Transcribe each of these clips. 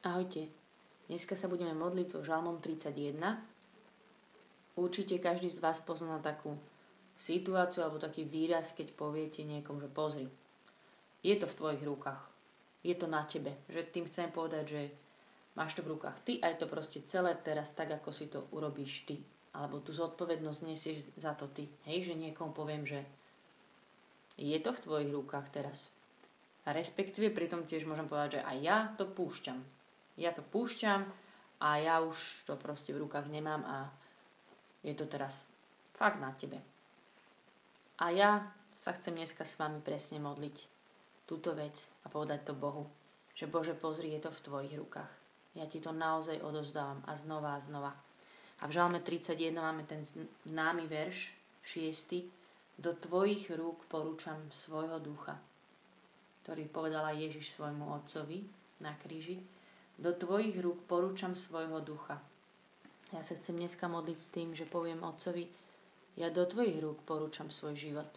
Ahojte. Dneska sa budeme modliť so žalmom 31. Určite každý z vás pozná takú situáciu alebo taký výraz, keď poviete niekomu, že pozri, je to v tvojich rukách. Je to na tebe. Že tým chcem povedať, že máš to v rukách ty a je to proste celé teraz tak, ako si to urobíš ty. Alebo tú zodpovednosť nesieš za to ty. Hej, že niekomu poviem, že je to v tvojich rukách teraz. A respektíve pritom tiež môžem povedať, že aj ja to púšťam ja to púšťam a ja už to proste v rukách nemám a je to teraz fakt na tebe. A ja sa chcem dneska s vami presne modliť túto vec a povedať to Bohu, že Bože, pozri, je to v tvojich rukách. Ja ti to naozaj odozdávam a znova a znova. A v Žalme 31 máme ten známy verš, 6. Do tvojich rúk porúčam svojho ducha, ktorý povedala Ježiš svojmu otcovi na kríži do tvojich rúk porúčam svojho ducha. Ja sa chcem dneska modliť s tým, že poviem Otcovi, ja do tvojich rúk porúčam svoj život.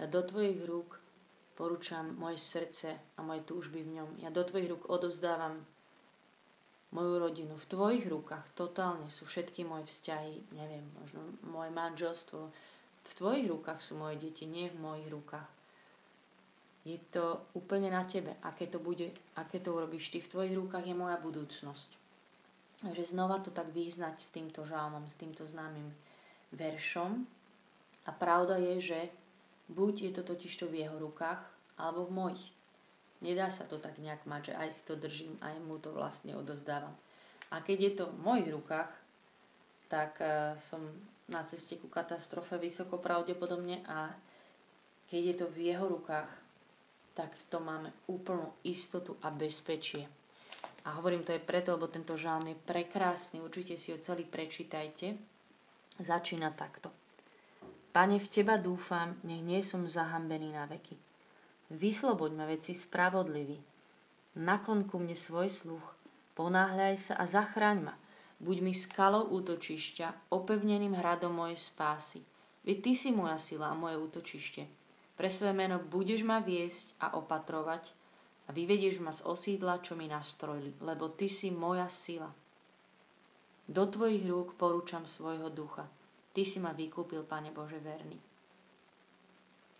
Ja do tvojich rúk porúčam moje srdce a moje túžby v ňom. Ja do tvojich rúk odovzdávam moju rodinu. V tvojich rukách totálne sú všetky moje vzťahy, neviem, možno moje manželstvo. V tvojich rukách sú moje deti, nie v mojich rukách je to úplne na tebe. Aké to bude, aké to urobíš ty. V tvojich rukách je moja budúcnosť. Takže znova to tak vyznať s týmto žalmom, s týmto známym veršom. A pravda je, že buď je to totiž to v jeho rukách, alebo v mojich. Nedá sa to tak nejak mať, že aj si to držím, aj mu to vlastne odozdávam. A keď je to v mojich rukách, tak uh, som na ceste ku katastrofe vysoko pravdepodobne a keď je to v jeho rukách, tak v tom máme úplnú istotu a bezpečie. A hovorím to aj preto, lebo tento žalm je prekrásny, určite si ho celý prečítajte. Začína takto. Pane, v Teba dúfam, nech nie som zahambený na veky. Vysloboď ma veci spravodlivý. Naklon ku mne svoj sluch, ponáhľaj sa a zachráň ma. Buď mi skalou útočišťa, opevneným hradom mojej spásy. Veď Ty si moja sila a moje útočište pre svoje meno budeš ma viesť a opatrovať a vyvedieš ma z osídla, čo mi nastrojili, lebo ty si moja sila. Do tvojich rúk porúčam svojho ducha. Ty si ma vykúpil, Pane Bože, verný.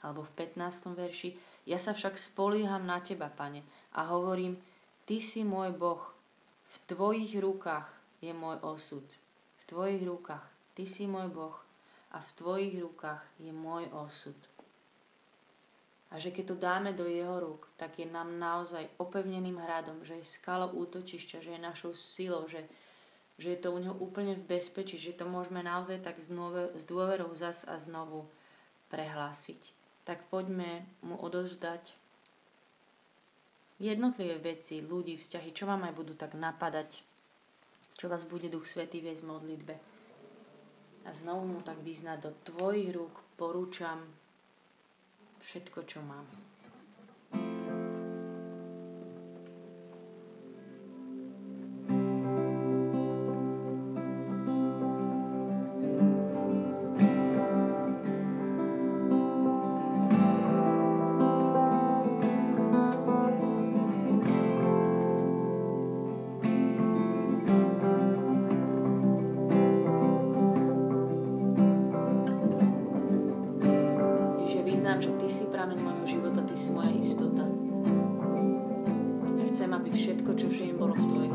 Alebo v 15. verši, ja sa však spolieham na teba, Pane, a hovorím, ty si môj Boh, v tvojich rukách je môj osud. V tvojich rukách, ty si môj Boh a v tvojich rukách je môj osud. A že keď to dáme do jeho rúk, tak je nám naozaj opevneným hradom, že je skalou útočišťa, že je našou silou, že, že je to u neho úplne v bezpečí, že to môžeme naozaj tak s, dôverou zas a znovu prehlásiť. Tak poďme mu odozdať jednotlivé veci, ľudí, vzťahy, čo vám aj budú tak napadať, čo vás bude Duch Svetý viesť v modlitbe. A znovu mu tak vyznať do tvojich rúk porúčam všetko, čo mám. Všetko, čo žijem, bolo v tvojich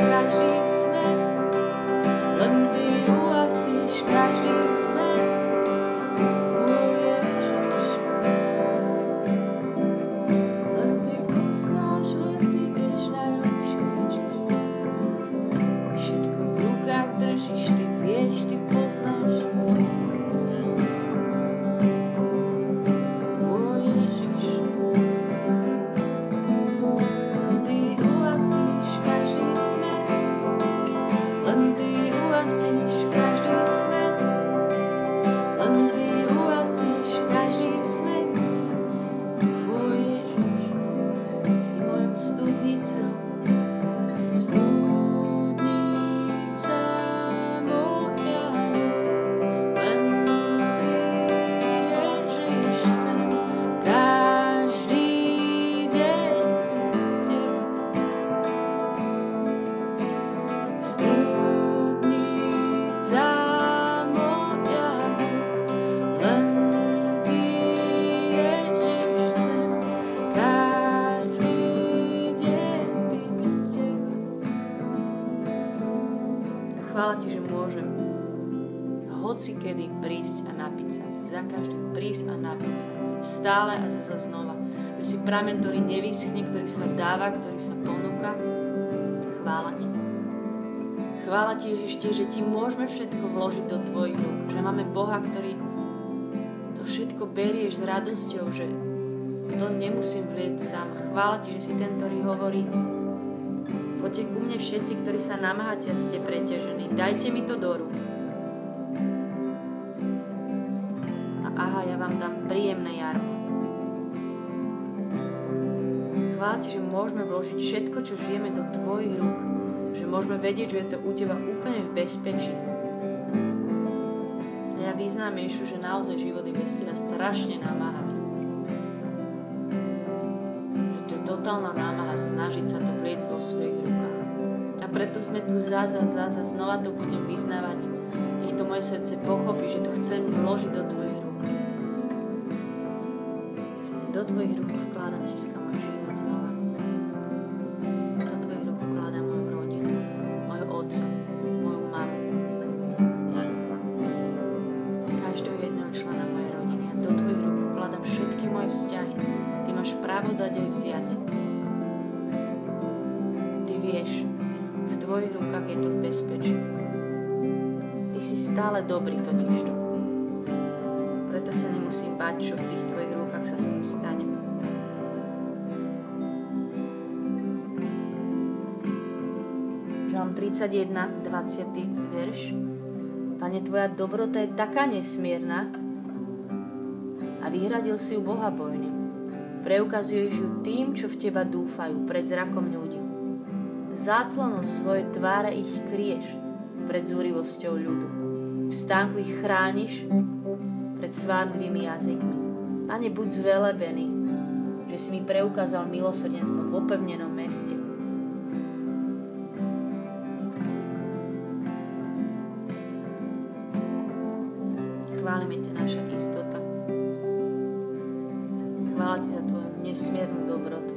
Gracias. Pramen, ktorý nevyschne, ktorý sa dáva, ktorý sa ponúka. Chvála ti. Chvála ti, Ježiš, že ti môžeme všetko vložiť do tvojich rúk. Že máme Boha, ktorý to všetko berieš s radosťou, že to nemusím vlieť sám. Chvála ti, že si ten, ktorý hovorí Poďte ku mne všetci, ktorí sa namáhate a ste preťažení. Dajte mi to do rúk. Chváľ že môžeme vložiť všetko, čo žijeme do Tvojich rúk. Že môžeme vedieť, že je to u Teba úplne v bezpečí. A ja vyznám, Ješu, že naozaj život je bez Teba strašne námahavý. Že to je totálna námaha snažiť sa to vliec vo svojich rukách. A preto sme tu zás a zás a znova to budem vyznávať. Nech to moje srdce pochopí, že to chcem vložiť do Tvojich do tvojich rúk vkladám dneska môj život znova. 41, 20. verš. Pane, Tvoja dobrota je taká nesmierna a vyhradil si ju Boha bojne. Preukazuješ ju tým, čo v Teba dúfajú pred zrakom ľudí. Záclonom svoje tváre ich krieš pred zúrivosťou ľudu. V stánku ich chrániš pred svádlivými jazykmi. Pane, buď zvelebený, že si mi preukázal milosrdenstvom v opevnenom meste Ťa, naša istota. Chvála ti za tvoju nesmiernu dobrotu.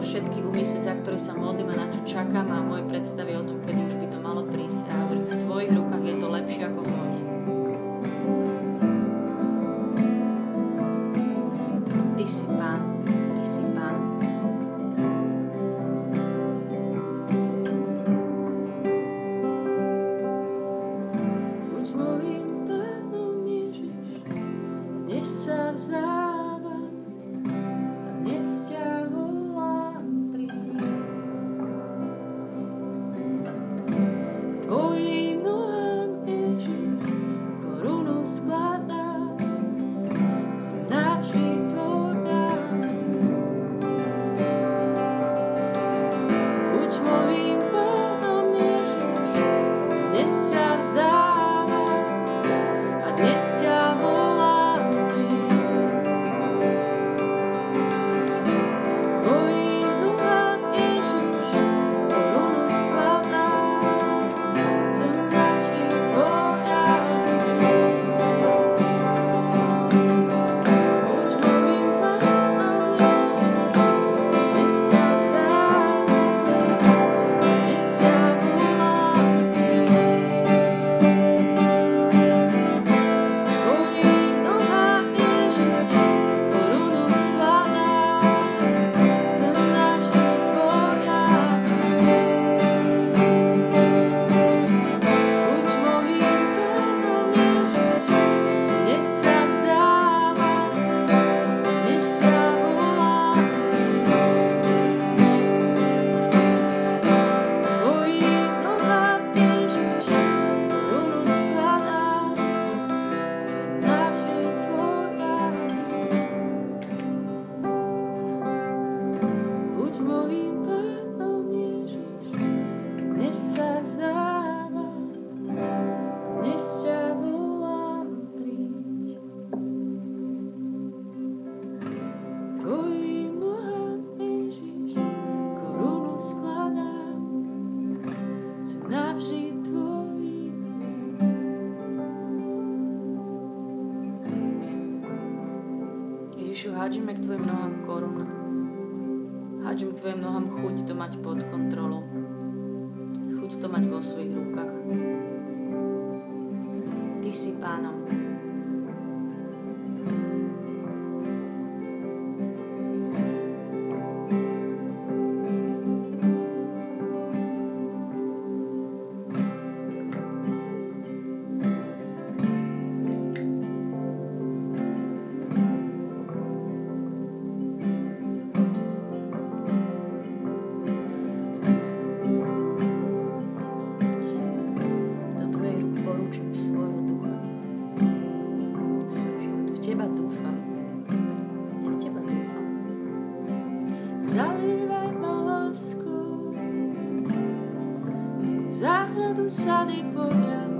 Vkladám k Tvojim nohám korunu. Hádžem k Tvojim nohám chuť to mať pod kontrolou. Chuť to mať vo svojich rukách. Ty si pánom. do sunny boy.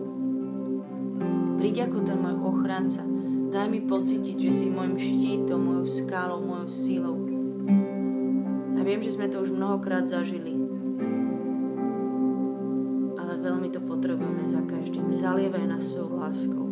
Príď ako ten môj ochranca, Daj mi pocítiť, že si môjim štítom, mojou skálou, mojou sílou. A viem, že sme to už mnohokrát zažili. Ale veľmi to potrebujeme za každým. Zalievaj nás svojou láskou.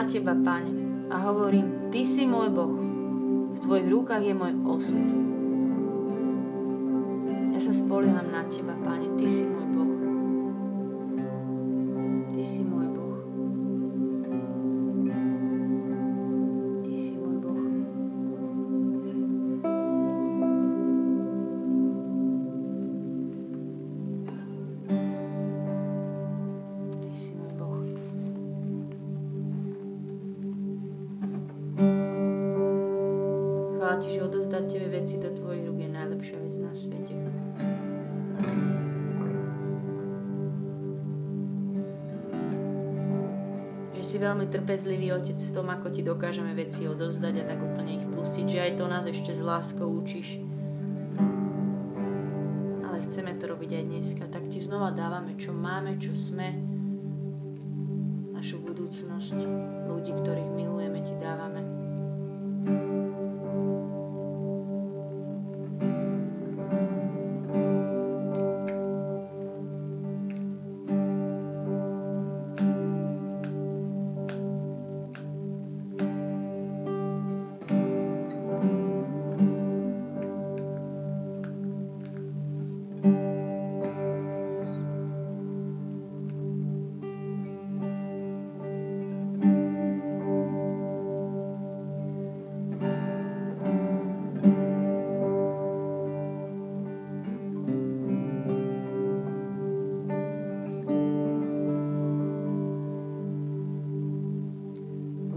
Na Teba, Pane, a hovorím, Ty si môj Boh, v Tvojich rukách je môj osud. Veľmi trpezlivý otec v tom, ako ti dokážeme veci odovzdať a tak úplne ich pustiť, že aj to nás ešte s láskou učíš. Ale chceme to robiť aj dneska, tak ti znova dávame, čo máme, čo sme, našu budúcnosť,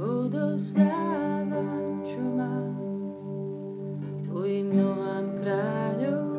budú vzdávať, čo mám. K tvojim nohám kráľov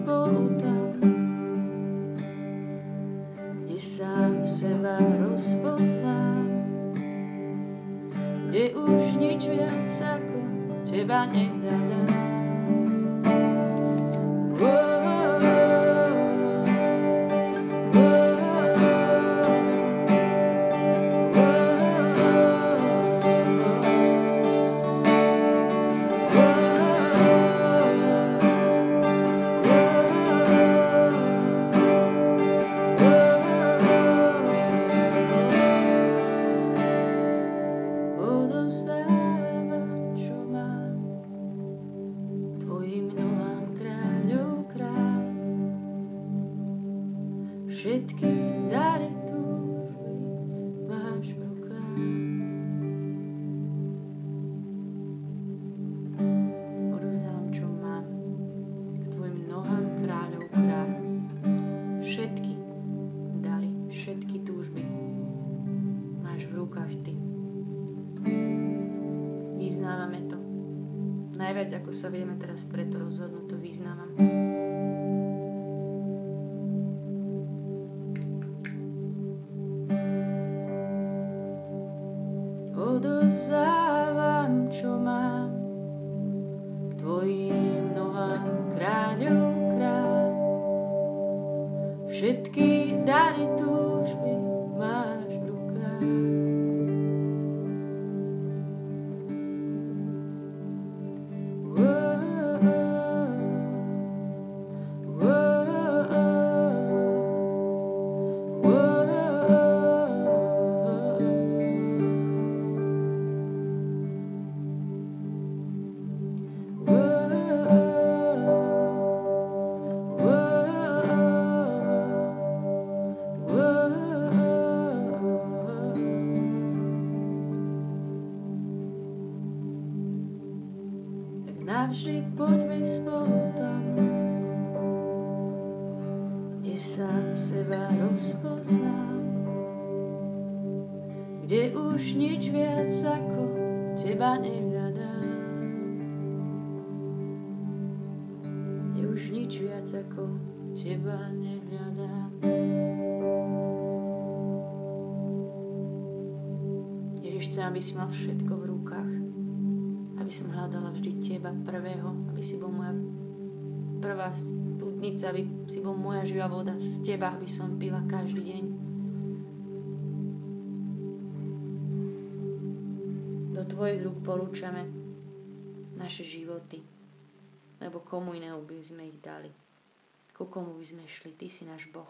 spoke. Odozdávam, čo mám k tvojim navždy poďme spolu tam, kde sa seba rozpoznám, kde už nič viac ako teba nehľadám. Kde už nič viac ako teba nehľadám. Ježiš, chcem, aby si mal všetko v rukách. Som hľadala vždy teba prvého. Aby si bol moja prvá studnica. Aby si bol moja živá voda z teba. Aby som pila každý deň. Do tvojich rúk porúčame naše životy. Lebo komu inému by sme ich dali. Ku komu by sme šli. Ty si náš Boh.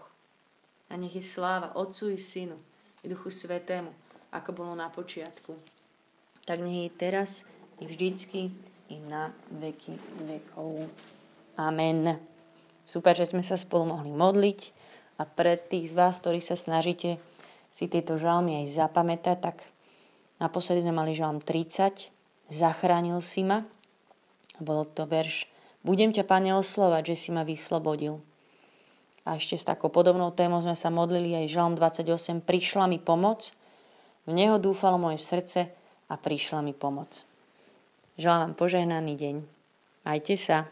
A nech je sláva Otcu i Synu i Duchu Svetému, ako bolo na počiatku. Tak nech je teraz i vždycky i na veky vekov. Amen. Super, že sme sa spolu mohli modliť a pre tých z vás, ktorí sa snažíte si tieto žalmy aj zapamätať, tak naposledy sme mali žalm 30, zachránil si ma. Bolo to verš Budem ťa, Pane, oslovať, že si ma vyslobodil. A ešte s takou podobnou témou sme sa modlili aj Žalm 28. Prišla mi pomoc, v Neho dúfalo moje srdce a prišla mi pomoc. Želám vám požehnaný deň. Majte sa.